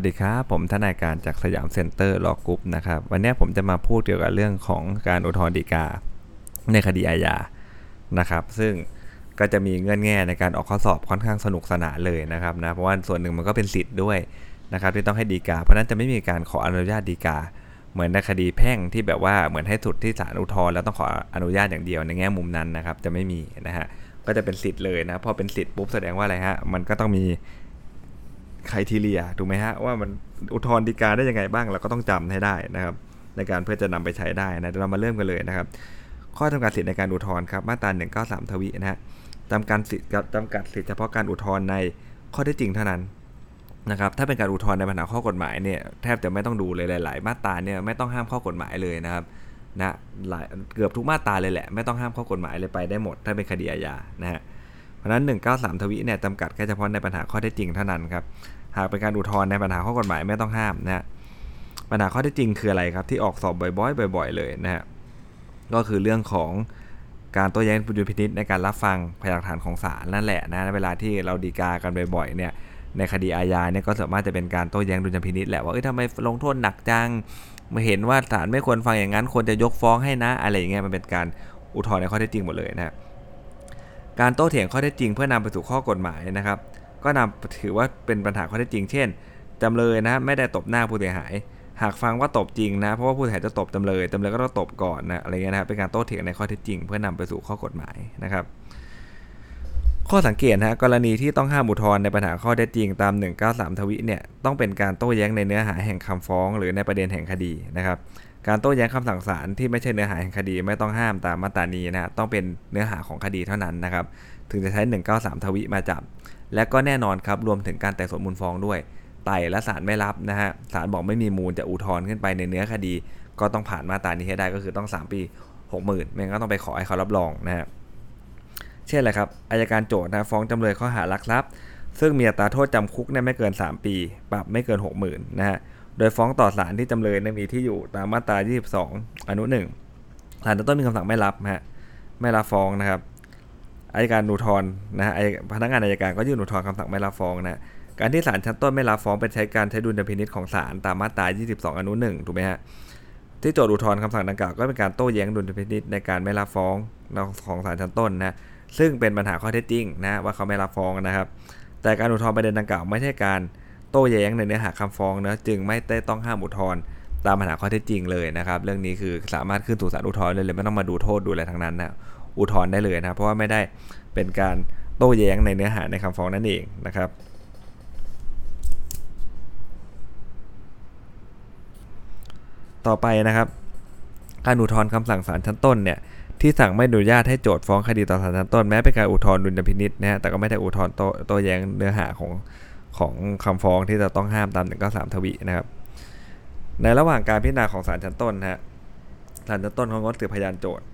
สวัสดีครับ ผมทนายการจาก Siam Center Law Group นะครับ วันนี้ผมจะมาพูดเกี่ยวกับเรื่องของการอุทธรณ์ฎีกา ในคดีอาญานะครับ ซึ่งก็จะมีเงื่อนแง่ในการออกข้อสอบค่อนข้างสนุกสนานเลยนะครับนะเพราะว่าส่วนหนึ่งมันก็เป็นสิทธิ์ด้วยนะครับที่ต้องให้ฎีกา เพราะนั้นจะไม่มีการขออนุญาตฎีกา เหมือนในคดีแพ่งที่แบบว่าเหมือนให้สุดที่ศาลอุทธรณ์แล้วต้องขออนุญาตอย่างเดียวในแง่มุมนั้นนะครับจะไม่มีนะฮะก็จะเป็นสิทธิ์เลยนะพอเป็นสิทธิ์ปุ๊บแสดงว่าอะไรฮะมันก็ต้องมี ครทีเรียถูกไหมฮะว่ามันอุทธรณ์ฎีกาได้ยังไงบ้างเราก็ต้องจำให้ได้นะครับ ในการเพื่อจะนำไปใช้ได้นะเรามาเริ่มกันเลยนะครับ ข้อจำกัดสิทธิในการอุทธรณ์ครับมาตรา193 ทวีนะฮะจำกัดสิทธิ์จำกัดสิทธิเฉพาะการอุทธรณ์ในข้อเท็จจริงเท่านั้นนะครับถ้าเป็นการอุทธรณ์ในปัญหาข้อกฎหมายเนี่ยแทบจะไม่ต้องดูเลยหลาย ๆ มาตราเนี่ยไม่ต้องห้ามข้อกฎหมายเลยนะครับนะหลายเกือบทุกมาตราเลยแหละ ไม่ต้องห้ามข้อกฎหมายเลยไปได้หมด ถ้าเป็นคดีอาญานะฮะ เพราะนั้น 193 ทวีเนี่ยจำกัดแค่เฉพาะในปัญหาข้อเท็จจริงเท่านั้นครับ หากเป็นการอุทธรณ์ในปัญหาข้อกฎหมายไม่ต้องห้ามนะฮะ ปัญหาข้อเท็จจริงคืออะไรครับ ที่ออกสอบบ่อยๆ บ่อย ๆ เลยนะฮะ ก็คือเรื่องของการโต้แย้งดุลพินิษในการรับฟังพยานหลักฐานของศาลนั่นแหละนะ เวลาที่เราดีกากันบ่อยๆ เนี่ยในคดีอาญาเนี่ยก็สามารถจะเป็นการโต้แย้งดุลพินิษแหละว่าเอ้ยทำไมลงโทษหนักจังมาเห็นว่าศาลไม่ควรฟังอย่างนั้นควรจะยกฟ้องให้นะ อะไรอย่างเงี้ยมันเป็นการอุทธรณ์ในข้อเท็จจริงหมดเลยนะ การโต้เถียงข้อเท็จจริงเพื่อนำไปสู่ข้อกฎหมายนะครับ ก็นำถือว่าเป็นปัญหาข้อเท็จจริง เช่นจำเลยนะไม่ได้ตบหน้าผู้เสียหาย หากฟังว่าตบจริงนะเพราะว่าผู้เสียหายจะตบจำเลยจำเลยก็ต้องตบก่อนนะอะไรเงี้ยนะครับเป็นการโต้เถียงในข้อเท็จจริง เพื่อนำไปสู่ข้อกฎหมายนะครับ ข้อสังเกตนะกรณีที่ต้องห้ามอุทธรณ์ในปัญหาข้อเท็จจริงตาม 193 ทวิเนี่ยต้องเป็นการโต้แย้งในเนื้อหาแห่งคำฟ้อง หรือในประเด็นแห่งคดีนะครับ การโต้แย้งคำสั่งศาลที่ไม่ใช่เนื้อหาแห่งคดีไม่ต้องห้ามตามมาตรานี้นะต้องเป็นเนื้อหาของคดีเท่านั้นนะครับ ถึงจะใช้ 193 ทวิมาจับ และก็แน่นอนครับรวมถึงการไต่สวนมูลฟ้องด้วย ไต่และศาลไม่รับนะฮะศาลบอกไม่มีมูลจะอุทธรณ์ขึ้นไปในเนื้อคดี ก็ต้องผ่านมาตรานี้ให้ได้ก็คือต้อง 3 ปี 60,000ไม่งั้นก็ต้องไปขอให้เขารับรองนะฮะเช่นอะไรครับอายการโจทย์นะฟ้องจำเลยข้อหารักทรัพย์ ซึ่งมีอัตราโทษจำคุกเนี่ยไม่เกิน 3 ปี ปรับไม่เกิน 60,000นะฮะ โดยฟ้องต่อศาลที่จำเลยมีที่อยู่ตามมาตรา 22 อนุ1ศาลจะต้องมีคำสั่งไม่รับฮะไม่รับฟ้องนะครับอายการอุทธรณ์นะฮะพนักงานอายการก็ยื่นอุทธรณ์คำสั่งไม่รับฟ้องนะการที่ศาลชั้นต้นไม่รับฟ้องเป็นใช้การใช้ดุลพินิจของศาลตามมาตรา 22 อนุ1ถูกไหมฮะที่โจทย์อุทธรณ์คำสั่งดังกล่าวก็เป็นการโต้แย้งดุลพินิจในการไม่รับฟ้องของศาลชั้นต้นนะซึ่งเป็นปัญหาข้อเท็จจริงนะว่าเขาไม่รับฟ้องนะครับ แต่การอุทธรณ์ประเด็นดังกล่าวไม่ใช่การ โต้แย้งในเนื้อหาคำฟ้องนะจึงไม่ได้ต้องห้ามอุทธรณ์ตามปัญหาข้อเท็จจริงเลยนะครับ เรื่องนี้คือสามารถขึ้นสู่ศาลอุทธรณ์ได้เลยไม่ต้องมาดูโทษดูอะไรทั้งนั้นนะอุทธรณ์ได้เลยนะเพราะว่าไม่ได้เป็นการโต้แย้งในเนื้อหาในคำฟ้องนั่นเองนะครับต่อไปนะครับ การอุทธรณ์คำสั่งศาลชั้นต้นเนี่ยที่สั่งไม่อนุญาตให้โจทย์ฟ้องคดีต่อศาลชั้นต้นแม้เป็นการอุทธรณ์ดุลยพินิษนะฮะแต่ก็ไม่ได้อุทธรณ์โต้แย้งเนื้อหาของ ของคำฟ้องที่จะต้องห้ามตาม1 9 3 ทวีนะครับ ในระหว่างการพิจารณาของศาลชั้นต้นฮะศาลชั้นต้นเขางดสืบพยานโจทย์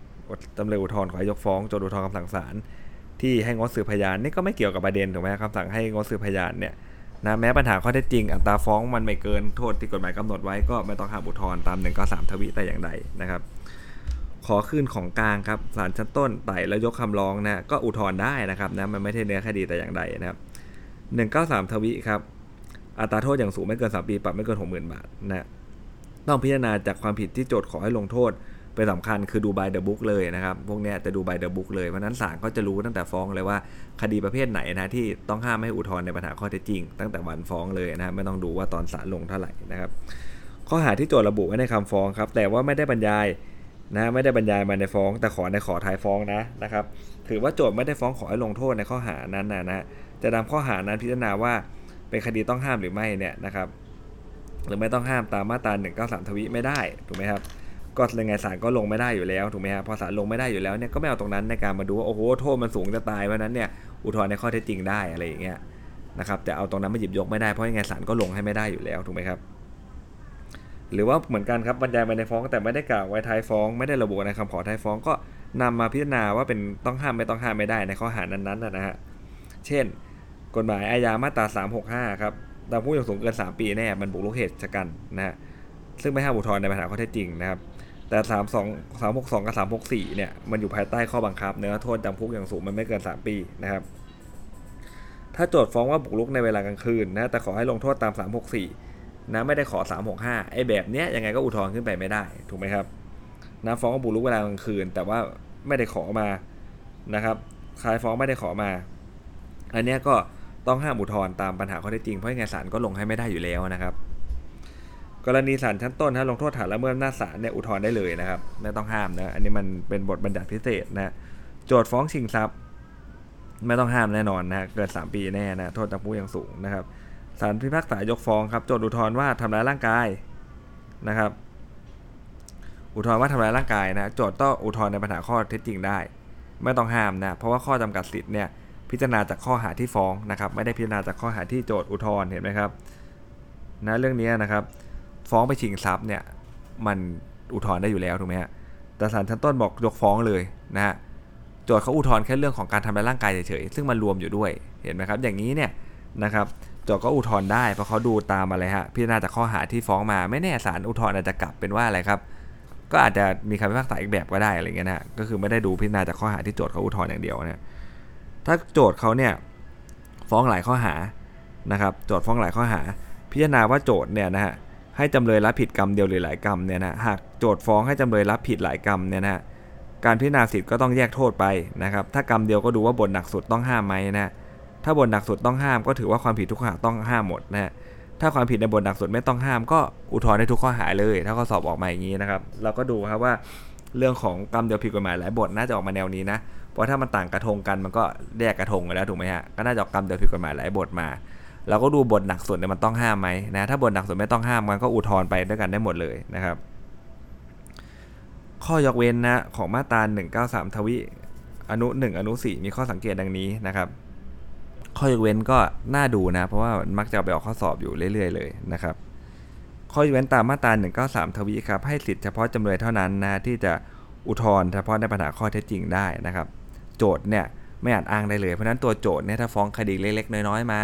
จำเลยอุทธรณ์ขอยกฟ้องโจทย์อุทธรณ์คำสั่งศาลที่ให้งดสืบพยานนี่ก็ไม่เกี่ยวกับประเด็นถูกไหมคำสั่งให้งดสืบพยานเนี่ยนะแม้ปัญหาข้อเท็จจริง อัตราฟ้องมันไม่เกินโทษที่กฎหมายกำหนดไว้ก็ไม่ต้องห้ามอุทธรณ์ตาม1 9 3ทวีแต่อย่างใดนะครับ ขอขึ้นของกลางครับศาลชั้นต้นไต่แล้วยกคำร้องนะก็อุทธรณ์ได้นะครับนะมันไม่ใช่เนื้อคดีแต่อย่างใดนะครับ 193 ทวีครับ อัตราโทษอย่างสูงไม่เกิน 3 ปี ปรับไม่เกิน 60,000 บาทนะต้องพิจารณาจากความผิดที่โจทย์ขอให้ลงโทษ เป็นสำคัญคือดูบายเดอะบุ๊กเลยนะครับ พวกนี้จะดูบายเดอะบุ๊กเลย เพราะนั้นศาลก็จะรู้ตั้งแต่ฟ้องเลยว่าคดีประเภทไหนนะที่ต้องห้ามให้อุทธรณ์ในปัญหาข้อเท็จจริง ตั้งแต่วันฟ้องเลยนะไม่ต้องดูว่าตอนศาลลงเท่าไหร่นะครับข้อหาที่โจทย์ระบุไว้ในคำฟ้องครับ แต่ว่าไม่ได้บรรยายนะไม่ได้บรรยายมาในฟ้อง แต่ขอในขอท้ายฟ้องนะนะครับ ถือว่าโจทย์ไม่ได้ฟ้องขอให้ลงโทษในข้อหานั้นนะนะ จะนำข้อหานั้นพิจารณาว่าเป็นคดีต้องห้ามหรือไม่เนี่ยนะครับหรือไม่ต้องห้ามตามมาตรา193 ทวีไม่ได้ถูกไหมครับก็ยังไงศาลก็ลงไม่ได้อยู่แล้วถูกไหมครับพอศาลลงไม่ได้อยู่แล้วเนี่ยก็ไม่เอาตรงนั้นในการมาดูว่าโอ้โหโทษมันสูงจะตายเพราะนั้นเนี่ยอุทธรณ์ในข้อเท็จจริงได้อะไรอย่างเงี้ยนะครับแต่เอาตรงนั้นมาหยิบยกไม่ได้เพราะยังไงศาลก็ลงให้ไม่ได้อยู่แล้วถูกไหมครับหรือว่าเหมือนกันครับบรรยายมาในฟ้องแต่ไม่ได้กล่าวไว้ท้ายฟ้องไม่ได้ระบุในคำขอท้ายฟ้องก็นำมาพิจารณาว่าเป็นต้องห้ามไม่ต้องห้ามไม่ได้ในข้อหานั้นๆนะฮะเช่น กฎหมายอาญามาตรา 365 ครับดำผู้อย่างสูงเกิน 3 ปีแน่ มันบุกรุกเหตุชะกันนะฮะ ซึ่งไม่ห้ามอุทธรณ์ในปัญหาข้อเท็จจริงนะครับ แต่ 3 2 3 6 2 กับ 3 6 4 เนี่ย มันอยู่ภายใต้ข้อบังคับ เนื้อโทษจำคุกอย่างสูงมันไม่เกิน 3 ปีนะครับ ถ้าโจทย์ฟ้องว่าบุกรุกในเวลากลางคืนนะ แต่ขอให้ลงโทษตาม 364 นะ ไม่ได้ขอ 365 ไอ้แบบเนี้ยยังไงก็อุทธรณ์ขึ้นไปไม่ได้ ถูกไหมครับ นะ ฟ้องว่าบุกรุกเวลากลางคืน แต่ว่าไม่ได้ขอมา นะครับคลายฟ้องไม่ได้ขอมา อันเนี้ยก็ ต้องห้ามอุทธรณ์ตามปัญหาข้อเท็จจริงเพราะยังไงศาลก็ลงให้ไม่ได้อยู่แล้วนะครับ กรณีศาลชั้นต้นถ้าลงโทษฐานละเมิดอำนาจศาลเนี่ยอุทธรณ์ได้เลยนะครับ ไม่ต้องห้ามนะอันนี้มันเป็นบทบัญญัติพิเศษนะโจทย์ฟ้องชิงทรัพย์ไม่ต้องห้ามแน่นอนนะเกิน 3 ปีแน่นะโทษจำคุกอย่างสูงนะครับศาลพิพากษายกฟ้องครับโจทย์อุทธรณ์ว่าทำร้ายร่างกายนะครับ อุทธรณ์ว่าทำร้ายร่างกายนะโจทย์ต้องอุทธรณ์ในปัญหาข้อเท็จจริงได้ ไม่ต้องห้ามนะเพราะว่าข้อจำกัดสิทธิ์เนี่ย พิจารณาจากข้อหาที่ฟ้องนะครับ ไม่ได้พิจารณาจากข้อหาที่โจทย์อุทธรณ์เห็นไหมครับนะเรื่องนี้นะครับ ฟ้องไปชิงทรัพย์เนี่ยมันอุทธรณ์ได้อยู่แล้วถูกไหมฮะแต่ศาลชั้นต้นบอกยกฟ้องเลยนะฮะโจทย์เขาอุทธรณ์แค่เรื่องของการทำร้ายร่างกายเฉยๆซึ่งมันรวมอยู่ด้วยเห็นไหมครับ อย่างนี้เนี่ยนะครับโจทย์ก็อุทธรณ์ได้เพราะเขาดูตามอะไรฮะพิจารณาจากข้อหาที่ฟ้องมาไม่แน่ศาลอุทธรณ์อาจจะกลับเป็นว่าอะไรครับ ก็อาจจะมีคำพิพากษาอีกแบบก็ได้อะไรเงี้ยนะก็คือไม่ได้ดูพิจารณาจากข้อหาที่โจทย์เขาอุทธรณ์อย่างเดียวเนี่ย ถ้าโจทย์เขาเนี่ยฟ้องหลายข้อหานะครับโจทย์ฟ้องหลายข้อหา พิจารณาว่าโจทย์เนี่ยนะฮะให้จำเลยรับผิดกรรมเดียวหรือหลายกรรมเนี่ยนะหากโจทย์ฟ้องให้จำเลยรับผิดหลายกรรมเนี่ยนะการพิจารณาสิทธิ์ก็ต้องแยกโทษไปนะครับถ้ากรรมเดียวก็ดูว่าบทหนักสุดต้องห้ามไหมนะถ้าบทหนักสุดต้องห้ามก็ถือว่าความผิดทุกข้อหาต้องห้ามหมดนะถ้าความผิดในบทหนักสุดไม่ต้องห้ามก็อุทธรณ์ได้ทุกข้อหาเลย ถ้าข้อสอบออกมาอย่างนี้นะครับ เราก็ดูครับว่า เรื่องของกรรมเดียวผิดกฎหมายหลายบทน่าจะออกมาแนวนี้นะ เพราะถ้ามันต่างกระทงกันมันก็แยกกระทงกันแล้วถูกไหมฮะ ก็น่าจะออกกรรมเดียวผิดกฎหมายหลายบทมาเราก็ดูบทหนักสุดเนี่ยมันต้องห้ามไหมนะ ถ้าบทหนักสุดไม่ต้องห้ามมันก็อุทธรณ์ไปด้วยกันได้หมดเลยนะครับ ข้อยกเว้นนะของมาตรา193 ทวิอนุ 1 อนุ 4 มีข้อสังเกตดังนี้นะครับ ข้อยกเว้นก็น่าดูนะ เพราะว่ามักจะไปออกข้อสอบอยู่เรื่อย ๆ เลยนะครับ ข้อยกเว้นตามมาตรา193 ทวีครับให้สิทธิ์เฉพาะจำเลยเท่านั้นนะที่จะอุทธรณ์เฉพาะในปัญหาข้อเท็จจริงได้นะครับ โจทย์เนี่ยไม่อาจอ้างได้เลย เพราะนั้นตัวโจทย์เนี่ยถ้าฟ้องคดีเล็กๆน้อยๆมา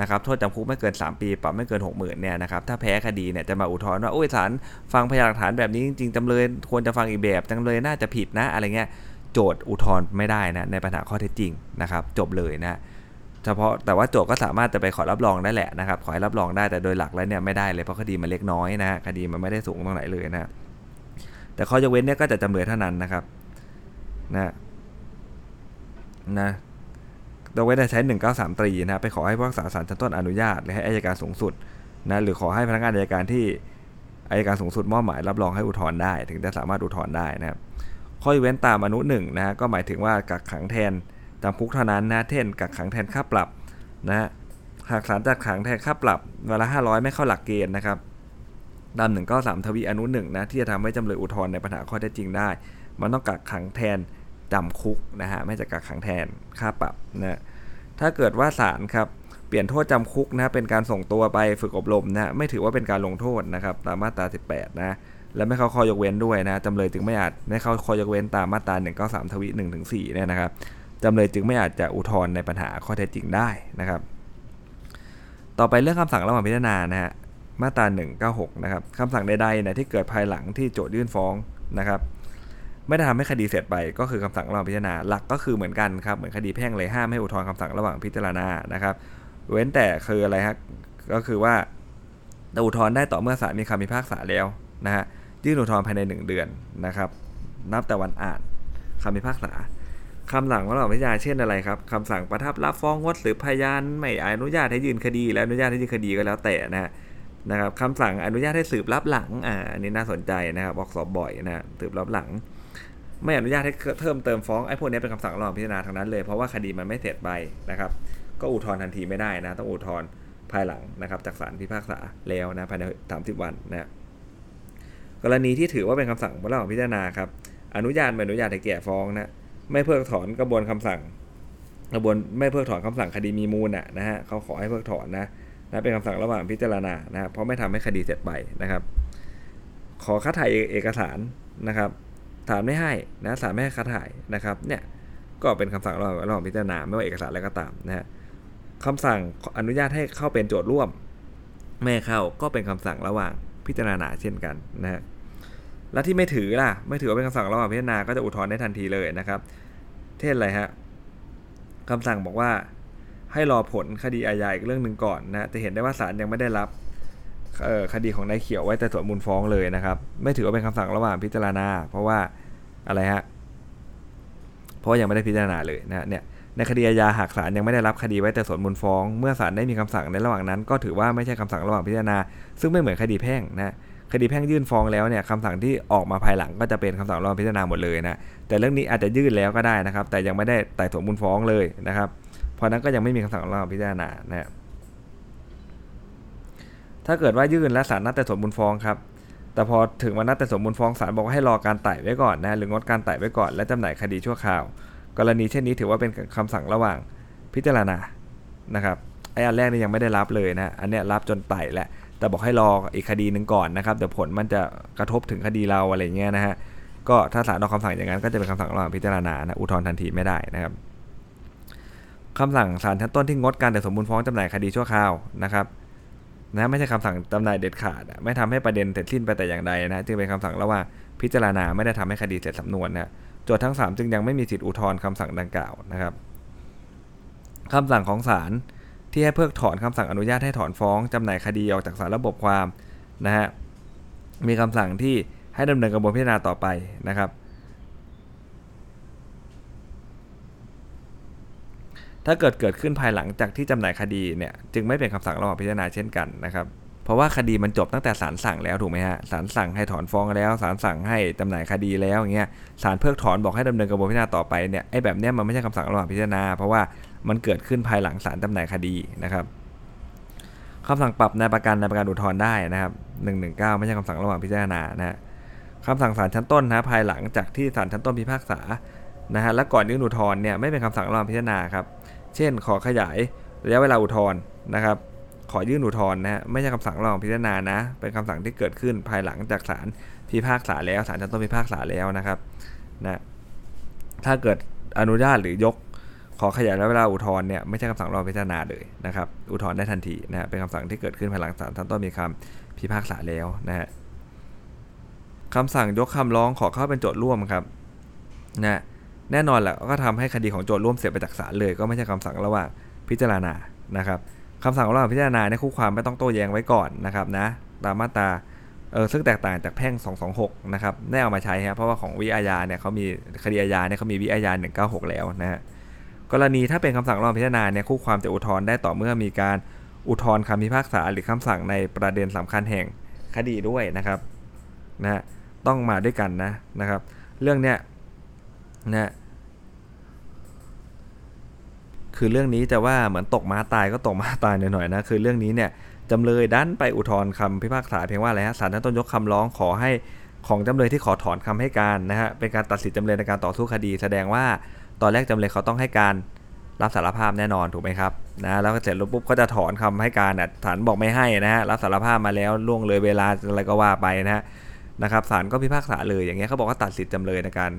นะครับโทษจำคุกไม่เกิน 3 ปีปรับไม่เกิน 60,000เนี่ยนะครับถ้าแพ้คดีเนี่ยจะมาอุทธรณ์ว่าโอ้ยศาลฟังพยานหลักฐานแบบนี้จริงๆจำเลยควรจะฟังอีกแบบจำเลยน่าจะผิดนะอะไรเงี้ยโจทย์อุทธรณ์ไม่ได้นะในปัญหาข้อเท็จจริงนะครับจบเลยนะ เฉพาะแต่ว่าโจทก็สามารถจะไปขอรับรองได้แหละนะครับขอให้รับรองได้แต่โดยหลักแล้วเนี่ยไม่ได้เลยเพราะคดีมันเล็กน้อยนะคดีมันไม่ได้สูงตรงไหนเลยนะแต่ข้อยกเว้นเนี่ยก็จะจำเลยเท่านั้นนะครับนะนะโดยไว้ได้ใช้ 193ตรีนะไปขอให้ผู้รักษาศาลชั้นต้นอนุญาตหรือให้อายการสูงสุดนะหรือขอให้พนักงานอายการที่อายการสูงสุดมอบหมายรับรองให้อุทธรณ์ได้ ถึงจะสามารถอุทธรณ์ได้นะครับข้อยกเว้นตามอนุหนึ่งนะก็หมายถึงว่ากักขังแทน จำคุกเท่านั้นนะเท่นกักขังแทนค่าปรับนะหากศาลจัดขังแทนค่าปรับเวลา 500 ไม่เข้าหลักเกณฑ์นะครับตาม193ทวีอนุหนึ่งนะที่จะทำให้จำเลยอุทธรณ์ในปัญหาข้อเท็จจริงได้ มันต้องกักขังแทนจำคุกนะฮะไม่จะกักขังแทนค่าปรับนะถ้าเกิดว่าศาลครับเปลี่ยนโทษจำคุกนะเป็นการส่งตัวไปฝึกอบรมนะไม่ถือว่าเป็นการลงโทษนะครับตามมาตรา 18 นะและไม่เข้าข้อยกเว้นด้วยนะจำเลยจึงไม่อาจไม่เข้าข้อยกเว้นตามมาตรา193ทวี1ถึง4เนี่ยนะครับ จำเลยจึงไม่อาจจะอุทธรณ์ในปัญหาข้อเท็จจริงได้นะครับ ต่อไปเรื่องคำสั่งระหว่างพิจารณานะฮะมาตรา 196 นะครับคำสั่งใดๆนะที่เกิดภายหลังที่โจทยื่นฟ้องนะครับ ไม่ได้ทำให้คดีเสร็จไปก็คือคำสั่งระหว่างพิจารณาหลักก็คือเหมือนกันครับเหมือนคดีแพ่งเลยห้ามให้อุทธรณ์คำสั่งระหว่างพิจารณานะครับ เว้นแต่คืออะไรฮะก็คือว่าอุทธรณ์ได้ต่อเมื่อศาลมีคำพิพากษาแล้วนะฮะยื่นอุทธรณ์ภายใน 1 เดือนนะครับ นับแต่วันอ่านคำพิพากษา คำสั่งระหว่าพิจารณาเช่นอะไรครับคำสั่งประทับรับฟ้องงดหรือพยานไม่อนุญาตให้ยืนคดี และอนุญาตให้ยืนคดีก็แล้วแต่นะฮะนะครับคำสั่งอนุญาตให้สืบรับหลังอ่าอันนี้น่าสนใจนะครับบอกสอบบ่อยนะสืบรับหลัง ไม่อนุญาตให้เพิ่มเติมฟ้องไอ้พวกนี้เป็นคำสั่งระหว่างพิจารณาทางนั้นเลยเพราะว่าคดีมันไม่เสร็จไปนะครับ ก็อุทธรณ์ทันทีไม่ได้นะ ต้องอุทธรณ์ภายหลังนะครับจากศาลพิพากษาแล้วนะภายใน30 วันนะกรณีที่ถือว่าเป็นคำสั่งระหว่างพิจารณาครับอนุญาตไม่อนุญาตให้แก่ฟ้องนะ ไม่เพิกถอนกระบวนคำสั่ง กระบวนไม่เพิกถอนคำสั่งคดีมีมูลนะนะฮะเขาขอให้เพิกถอนนะนะเป็นคำสั่งระหว่างพิจารณานะเพราะไม่ทำให้คดีเสร็จไปนะครับ ขอคัดถ่ายเอกสารนะครับศาลไม่ให้นะศาลไม่ให้คัดถ่ายนะครับ เนี่ยก็เป็นคำสั่งระหว่างระหว่างพิจารณาไม่ว่าเอกสารอะไรก็ตามนะฮะคำสั่งอนุญาตให้เข้าเป็นโจทย์ร่วม ไม่เข้าก็เป็นคำสั่งระหว่างพิจารณาเช่นกันนะฮะ และที่ไม่ถือล่ะ ไม่ถือว่าเป็นคำสั่งระหว่างพิจารณาก็จะอุทธรณ์ได้ทันทีเลยนะครับเช่นอะไรฮะคำสั่งบอกว่าให้รอผลคดีอาญาอีกเรื่องหนึ่งก่อนนะจะเห็นได้ว่าศาลยังไม่ได้รับคดีของนายเขียวไว้แต่ส่วนมูลฟ้องเลยนะครับ ไม่ถือว่าเป็นคำสั่งระหว่างพิจารณา เพราะว่าอะไรฮะเพราะยังไม่ได้พิจารณาเลยนะเนี่ยในคดีอาญาหากศาลยังไม่ได้รับคดีไว้แต่ส่วนมูลฟ้อง เมื่อศาลได้มีคำสั่งในระหว่างนั้น ก็ถือว่าไม่ใช่คำสั่งระหว่างพิจารณา ซึ่งไม่เหมือนคดีแพ่งนะ คดีแพ่งยื่นฟ้องแล้วเนี่ยคำสั่งที่ออกมาภายหลังก็จะเป็นคำสั่งระหว่างพิจารณาหมดเลยนะแต่เรื่องนี้อาจจะยื่นแล้วก็ได้นะครับ แต่ยังไม่ได้ไต่สวนมูลฟ้องเลยนะครับเพราะนั้นก็ยังไม่มีคำสั่งระหว่างพิจารณานะถ้าเกิดว่ายื่นและศาลนัดแต่สวนมูลฟ้องครับแต่พอถึงวันนัดแต่สวนมูลฟ้องศาลบอกว่าให้รอการไต่ไว้ก่อนนะหรืองดการไต่ไว้ก่อนและจำหน่ายคดีชั่วคราว กรณีเช่นนี้ถือว่าเป็นคำสั่งระหว่างพิจารณานะครับไอ้อันแรกนี่ยังไม่ได้รับเลยนะอันเนี้ยรับจนไต่แล้ว แต่บอกให้รออีกคดีหนึ่งก่อนนะครับเดี๋ยวผลมันจะกระทบถึงคดีเราอะไรเงี้ยนะฮะก็ถ้าศาลออกคำสั่งอย่างนั้นก็จะเป็นคำสั่งระหว่างพิจารณานะอุทธรณ์ทันทีไม่ได้นะครับคำสั่งศาลชั้นต้นที่งดการแต่สมมูลฟ้องจำหน่ายคดีชั่วคราวนะครับนะไม่ใช่คำสั่งจำหน่ายเด็ดขาด ไม่ทำให้ประเด็นเสร็จสิ้นไปแต่อย่างใดนะจึงเป็นคำสั่งระหว่างพิจารณาไม่ได้ทำให้คดีเสร็จสำนวนนะโจทย์ทั้ง 3 จึงยังไม่มีสิทธิอุทธรณ์คำสั่งดังกล่าวนะครับคำสั่งของศาล ที่ให้เพิกถอนคำสั่งอนุญาตให้ถอนฟ้องจำหน่ายคดีออกจากสารระบบความนะฮะมีคำสั่งที่ให้ดำเนินกระบวนพิจารณาต่อไปนะครับ ถ้าเกิดเกิดขึ้นภายหลังจากที่จำหน่ายคดีเนี่ยจึงไม่เป็นคำสั่งระหว่างพิจารณาเช่นกันนะครับ เพราะว่าคดีมันจบตั้งแต่ศาลสั่งแล้วถูกไหมฮะศาลสั่งให้ถอนฟ้องแล้วศาลสั่งให้จำหน่ายคดีแล้วอย่างเงี้ยศาลเพิกถอนบอกให้ดำเนินกระบวนพิจารณาต่อไปเนี่ยไอ้แบบเนี้ยมันไม่ใช่คำสั่งระหว่างพิจารณาเพราะว่า มันเกิดขึ้นภายหลังศาลจำหน่ายคดีนะครับคำสั่งปรับนายประกันนายประกันอุทธรณ์ได้นะครับ 119 ไม่ใช่คำสั่งระหว่างพิจารณานะฮะคำสั่งศาลชั้นต้นนะภายหลังจากที่ศาลชั้นต้นพิพากษานะฮะและก่อนยื่นอุทธรณ์เนี่ยไม่เป็นคำสั่งระหว่างพิจารณาครับ เช่น ขอขยายระยะเวลาอุทธรณ์นะครับ ขอยื่นอุทธรณ์นะฮะไม่ใช่คำสั่งระหว่างพิจารณานะ เป็นคำสั่งที่เกิดขึ้นภายหลังจากศาลพิพากษาแล้วศาลชั้นต้นพิพากษาแล้วนะครับนะถ้าเกิดอนุญาตหรือยก ขอขยายเวลาอุทธรณ์เนี่ยไม่ใช่คำสั่งรอพิจารณาเลยนะครับอุทธรณ์ได้ทันทีนะเป็นคำสั่งที่เกิดขึ้นภายหลังศาลท่านต้นมีคำพิพากษาแล้วนะฮะคำสั่งยกคำร้องขอเข้าเป็นโจทย์ร่วมครับนะแน่นอนแหละก็ทำให้คดีของโจทย์ร่วมเสียไปจากศาลเลย ก็ไม่ใช่คำสั่งระหว่างพิจารณานะครับคำสั่งระหว่างพิจารณาในคู่ความไม่ต้องโต้แย้งไว้ก่อนนะครับนะตามมาตราเออซึ่งแตกต่างจากแพ่ง 226 นะครับได้เอามาใช้ครับเพราะว่าของวิอาญาเนี่ยเขามีคดีอาญาเนี่ยเขามีวิอาญา196 แล้วนะฮะ กรณีถ้าเป็นคำสั่งรองพิจารณาเนี่ยคู่ความจะอุทธรณ์ได้ต่อเมื่อมีการอุทธรณ์คำพิพากษาหรือคำสั่งในประเด็นสำคัญแห่งคดีด้วยนะครับนะต้องมาด้วยกันนะนะครับ เรื่องเนี้ยนะคือเรื่องนี้จะว่าเหมือนตกมาตายก็ตกมาตายหน่อยๆนะคือเรื่องนี้เนี่ยจำเลยดันไปอุทธรณ์คำพิพากษาเพียงว่าอะไรฮะศาลท่านต้นยกคำร้องขอให้ของจำเลยที่ขอถอนคำให้การนะฮะเป็นการตัดสินจำเลยในการต่อสู้คดี แสดงว่า ตอนแรกจำเลยเขาต้องให้การรับสารภาพแน่นอนถูกไหมครับนะแล้วเสร็จแล้วปุ๊บก็จะถอนคำให้การศาลบอกไม่ให้นะฮะรับสารภาพมาแล้วล่วงเลยเวลาอะไรก็ว่าไปนะฮะนะครับศาลก็พิพากษาเลยอย่างเงี้ยเขาบอกว่าตัดสิทธิ์จำเลยในการ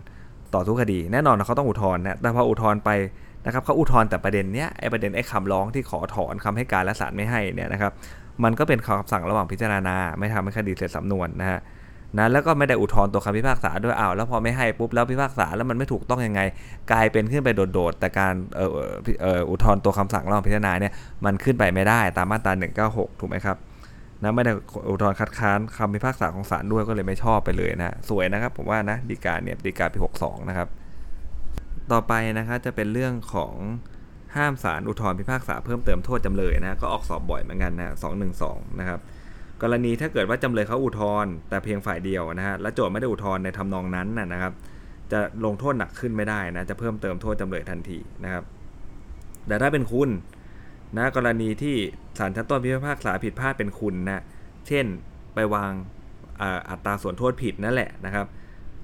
ต่อสู้คดี แน่นอนเขาต้องอุทธรณ์นะแต่พออุทธรณ์ไปนะครับเขาอุทธรณ์แต่ประเด็นเนี้ยไอ้ประเด็นไอ้คำร้องที่ขอถอนคำให้การและศาลไม่ให้เนี่ยนะครับมันก็เป็นคำสั่งระหว่างพิจารณา ไม่ทำให้คดีเสร็จสำนวนนะฮะ นะแล้วก็ไม่ได้อุทธรณ์ตัวคำพิพากษาด้วยอ้าวแล้วพอไม่ให้ปุ๊บแล้วพิพากษาแล้วมันไม่ถูกต้องยังไง กลายเป็นขึ้นไปโดดๆแต่การอออุทธรณ์ตัวคำสั่งระหว่างพิจารณาเนี่ยมันขึ้นไปไม่ได้ตามมาตรา196 ถูกไหมครับนะไม่ได้อุทธรณ์คัดค้านคำพิพากษาของศาลด้วยก็เลยไม่ชอบไปเลยนะสวยนะครับผมว่านะดีกาเนี่ยดีกาปี 62 นะครับ ต่อไปนะครับจะเป็นเรื่องของห้ามศาลอุทธรณ์พิพากษาเพิ่มเติมโทษจำเลยนะก็ออกสอบบ่อยเหมือนกันนะ212 นะครับ กรณีถ้าเกิดว่าจำเลยเขาอุทธรณ์แต่เพียงฝ่ายเดียวนะฮะและโจทย์ไม่ได้อุทธรณ์ในทำนองนั้นนะครับ จะลงโทษหนักขึ้นไม่ได้นะจะเพิ่มเติมโทษจำเลยทันทีนะครับ แต่ถ้าเป็นคุณนะกรณีที่ศาลชั้นต้นพิพากษาผิดพลาดเป็นคุณนะเช่นไปวางอัตราส่วนโทษผิดนั่นแหละนะครับ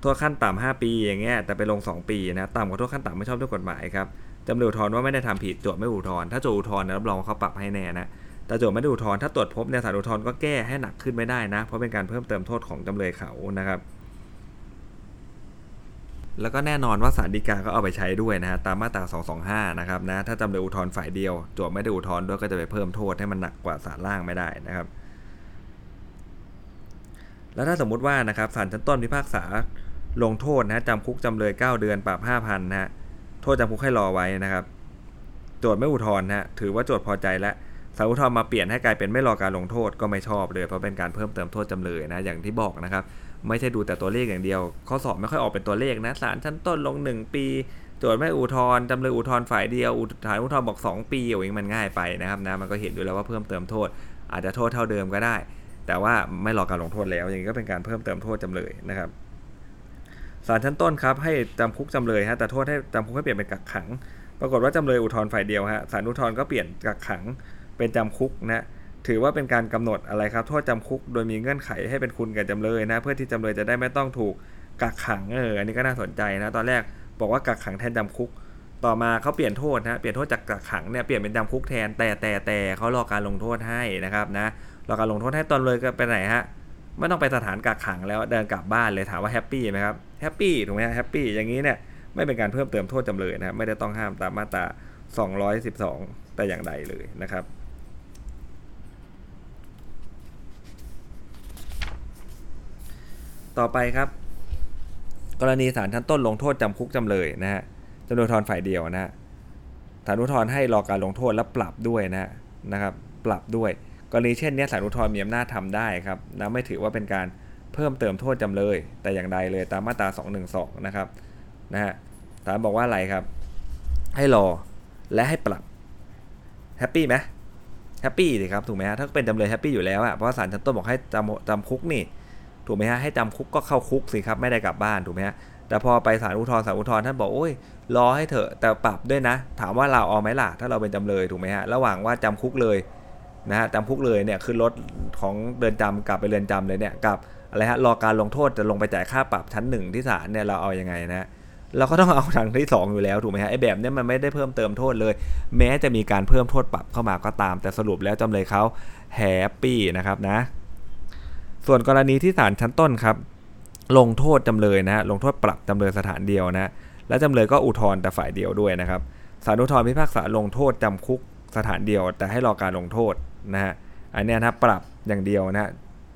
โทษขั้นต่ำ5ปีอย่างเงี้ยแต่ไปลง 2 ปีนะต่ำกว่าโทษขั้นต่ำไม่ชอบด้วยกฎหมายครับจำเลยอุทธรณ์ว่าไม่ได้ทำผิดโจทย์ไม่อุทธรณ์ถ้าโจทย์อุทธรณ์รับรองเขาปรับให้แน่นะ แต่โจทย์ไม่ได้อุทธรณ์ถ้าตรวจพบในศาลอุทธรณ์ก็แก้ให้หนักขึ้นไม่ได้นะ เพราะเป็นการเพิ่มเติมโทษของจำเลยเขานะครับ แล้วก็แน่นอนว่าศาลฎีกาก็เอาไปใช้ด้วยนะฮะตามมาตรา 225 นะครับนะถ้าจำเลยอุทธรณ์ฝ่ายเดียวโจทย์ไม่ได้อุทธรณ์ด้วยก็จะไปเพิ่มโทษให้มันหนักกว่าศาลล่างไม่ได้นะครับแล้วถ้าสมมุติว่านะครับศาลชั้นต้นพิพากษาลงโทษนะจำคุกจำเลย 9 เดือนปรับ 5,000นะฮะโทษจำคุกให้รอไว้นะครับ โจทย์ไม่อุทธรณ์นะถือว่าโจทย์พอใจแล้ว ศาลอุทธรณ์มาเปลี่ยนให้กลายเป็นไม่รอการลงโทษก็ไม่ชอบเลยเพราะเป็นการเพิ่มเติมโทษจำเลยนะอย่างที่บอกนะครับไม่ใช่ดูแต่ตัวเลขอย่างเดียว ข้อสอบไม่ค่อยออกเป็นตัวเลขนะศาลชั้นต้นลง 1 ปี โจทย์ไม่อุทธรณ์จำเลยอุทธรณ์ฝ่ายเดียวศาลอุทธรณ์บอก 2 ปีอย่างนี้มันง่ายไปนะครับนะมันก็เห็นอยู่แล้วว่าเพิ่มเติมโทษ อาจจะโทษเท่าเดิมก็ได้ แต่ว่าไม่รอการลงโทษแล้ว อย่างนี้ก็เป็นการเพิ่มเติมโทษจำเลยนะครับศาลชั้นต้นครับให้จำคุกจำเลยฮะแต่โทษให้จำคุกให้เปลี่ยนเป็นกักขัง ปรากฏว่าจำเลยอุทธรณ์ฝ่ายเดียวฮะศาลอุทธรณ์ก็เปลี่ยนกักขัง เป็นจำคุกนะถือว่าเป็นการกำหนดอะไรครับโทษจำคุกโดยมีเงื่อนไขให้เป็นคุณแก่จำเลยนะ เพื่อที่จำเลยจะได้ไม่ต้องถูกกักขังเอออันนี้ก็น่าสนใจนะ ตอนแรกบอกว่ากักขังแทนจำคุก ต่อมาเขาเปลี่ยนโทษนะเปลี่ยนโทษจากกักขังเนี่ยเปลี่ยนเป็นจำคุกแทนแต่แต่แต่เขารอการลงโทษให้นะครับนะรอการลงโทษให้จำเลยก็ไปไหนฮะไม่ต้องไปสถานกักขังแล้วเดินกลับบ้านเลยถามว่า happy ไหมครับ happy ถูกไหม happy อย่างนี้เนี่ยไม่เป็นการเพิ่มเติมโทษจำเลยนะไม่ได้ต้องห้ามตามมาตรา 212 แต่อย่างใดเลยนะครับ ต่อไปครับ กรณีศาลชั้นต้นลงโทษจำคุกจำเลยนะฮะจำเลยทธรณ์ฝ่ายเดียวนะฮะศาลอุทธรณ์ให้รอการลงโทษและปรับด้วยนะนะครับ ปรับด้วย กรณีเช่นนี้ศาลอุทธรณ์มีอำนาจทำได้ครับนะไม่ถือว่าเป็นการเพิ่มเติมโทษจำเลย แต่อย่างใดเลยตามมาตรา 212 นะครับนะฮะศาลบอกว่าอะไรครับ ให้รอและให้ปรับ happy ไหม happy สิครับถูกไหมฮะถ้าเป็นจำเลย happy อยู่แล้วอะเพราะศาลชั้นต้นบอกให้จำจำคุกนี่ ถูกไหมฮะให้จำคุกก็เข้าคุกสิครับไม่ได้กลับบ้านถูกไหมฮะแต่พอไปศาลอุทธรณ์ศาลอุทธรณ์ท่านบอกโอ้ยรอให้เถอะแต่ปรับด้วยนะ ถามว่าเราเอาไหมล่ะถ้าเราเป็นจำเลยถูกไหมฮะระหว่างว่าจำคุกเลยนะฮะจำคุกเลยเนี่ยขึ้นรถของเรือนจำกลับไปเรือนจำเลยเนี่ยกับอะไรฮะรอการลงโทษจะลงไปจ่ายค่าปรับชั้นหนึ่งที่ศาลเนี่ยเราเอายังไงนะเราก็ต้องเอาทางที่ 2 อยู่แล้วถูกไหมฮะไอ้แบบนี้มันไม่ได้เพิ่มเติมโทษเลย แม้จะมีการเพิ่มโทษปรับเข้ามาก็ตาม แต่สรุปแล้วจำเลยเขาแฮปปี้นะครับนะ ส่วนกรณีที่ศาลชั้นต้นครับลงโทษจำเลยนะลงโทษปรับจำเลยสถานเดียวนะและจำเลยก็อุทธรณ์แต่ฝ่ายเดียวด้วยนะครับศาลอุทธรณ์พิพากษาลงโทษจำคุกสถานเดียว แต่ให้รอการลงโทษนะฮะอันนี้นะปรับอย่างเดียวนะ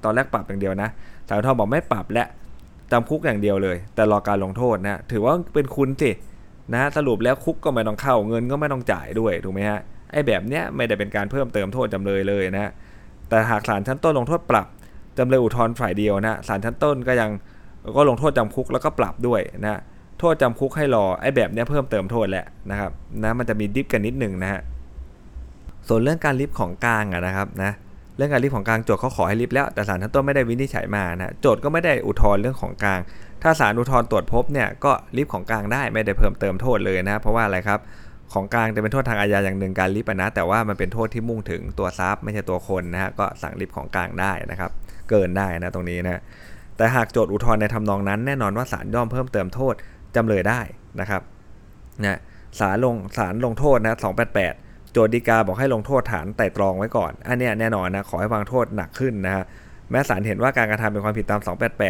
ตอนแรกปรับอย่างเดียวนะศาลอุทธรณ์บอกไม่ปรับและจำคุกอย่างเดียวเลย แต่รอการลงโทษนะถือว่าเป็นคุณสินะสรุปแล้วคุกก็ไม่ต้องเข้าเงินก็ไม่ต้องจ่ายด้วยถูกไหมฮะไอ้แบบเนี้ยไม่ได้เป็นการเพิ่มเติมโทษจำเลยเลยนะแต่หากศาลชั้นต้นลงโทษปรับ จำเลยอุทธรณ์ฝ่ายเดียวนะศาลชั้นต้นก็ยังก็ลงโทษจำคุกแล้วก็ปรับด้วยนะโทษจำคุกให้รอไอ้แบบนี้เพิ่มเติมโทษแหละนะครับนะมันจะมี diff กันนิดหนึ่งนะฮะส่วนเรื่องการลิฟต์ของกลางอะนะครับนะเรื่องการลิฟต์ของกลางโจทย์เขาขอให้ลิฟต์แล้วแต่ศาลชั้นต้นไม่ได้วินิจฉัยมานะโจทก์ก็ไม่ได้อุทธรณ์เรื่องของกลาง ถ้าศาลอุทธรณ์ตรวจพบเนี่ยก็ลิฟต์ของกลางได้ไม่ได้เพิ่มเติมโทษเลยนะเพราะว่าอะไรครับของกลางจะเป็นโทษทางอาญาอย่างหนึ่งการลิฟต์นะแต่ว่ามันเป็นโทษที่มุ่งถึงตัวทรัพย์ไม่ใช่ตัวคนนะฮะก็สั่งริบของกลางได้นะครับ เกินได้นะตรงนี้นะแต่หากโจทก์อุทธรณ์ในทำนองนั้นแน่นอนว่าศาลย่อมเพิ่มเติมโทษจำเลยได้นะครับนะศาลลงศาลลงโทษนะ288 โจทย์ดีกาบอกให้ลงโทษฐานไต่ตรองไว้ก่อน อันนี้แน่นอนนะขอให้วางโทษหนักขึ้นนะฮะแม้ศาลเห็นว่าการกระทำเป็นความผิดตาม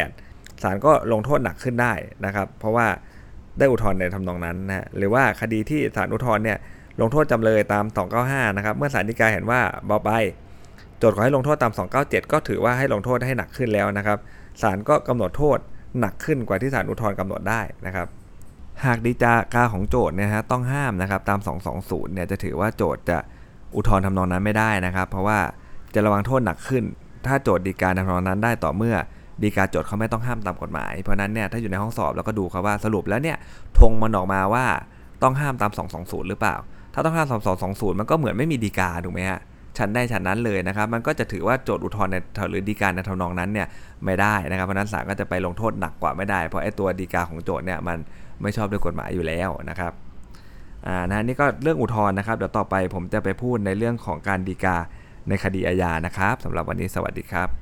288ศาลก็ลงโทษหนักขึ้นได้นะครับ เพราะว่าได้อุทธรณ์ในทำนองนั้นนะหรือว่าคดีที่ศาลอุทธรณ์เนี่ยลงโทษจำเลยตาม 295 นะครับ เมื่อศาลฎีกาเห็นว่าเบาไป โจทย์ขอให้ลงโทษตาม 297 ก็ถือว่าให้ลงโทษให้หนักขึ้นแล้วนะครับศาลก็กำหนดโทษหนักขึ้นกว่าที่ศาลอุทธรณ์กำหนดได้นะครับ หากดีจากาของโจทย์เนี่ยฮะต้องห้ามนะครับตาม 220 เนี่ยจะถือว่าโจทย์จะอุทธรณ์ทำนองนั้นไม่ได้นะครับ เพราะว่าจะระวังโทษหนักขึ้น ถ้าโจทย์ดีกาทำนองนั้นได้ต่อเมื่อดีกาโจทย์เขาไม่ต้องห้ามตามกฎหมาย เพราะนั้นเนี่ยถ้าอยู่ในห้องสอบเราก็ดูครับว่าสรุปแล้วเนี่ยธงมันออกมาว่าต้องห้ามตาม 220 หรือเปล่า ถ้าต้องห้ามตาม220 มันก็เหมือนไม่มีดีกาถูกไหมฮะ ชั้นได้ชั้นนั้นเลยนะครับ มันก็จะถือว่าโจทย์อุทธรณ์ในหรือดีกาในทำนองนั้นเนี่ยไม่ได้นะครับ เพราะนั้นศาลก็จะไปลงโทษหนักกว่าไม่ได้ เพราะไอ้ตัวดีกาของโจทย์เนี่ยมันไม่ชอบด้วยกฎหมายอยู่แล้วนะครับอ่านะนี่ก็เรื่องอุทธรณ์นะครับ เดี๋ยวต่อไปผมจะไปพูดในเรื่องของการดีกาในคดีอาญานะครับสำหรับวันนี้สวัสดีครับ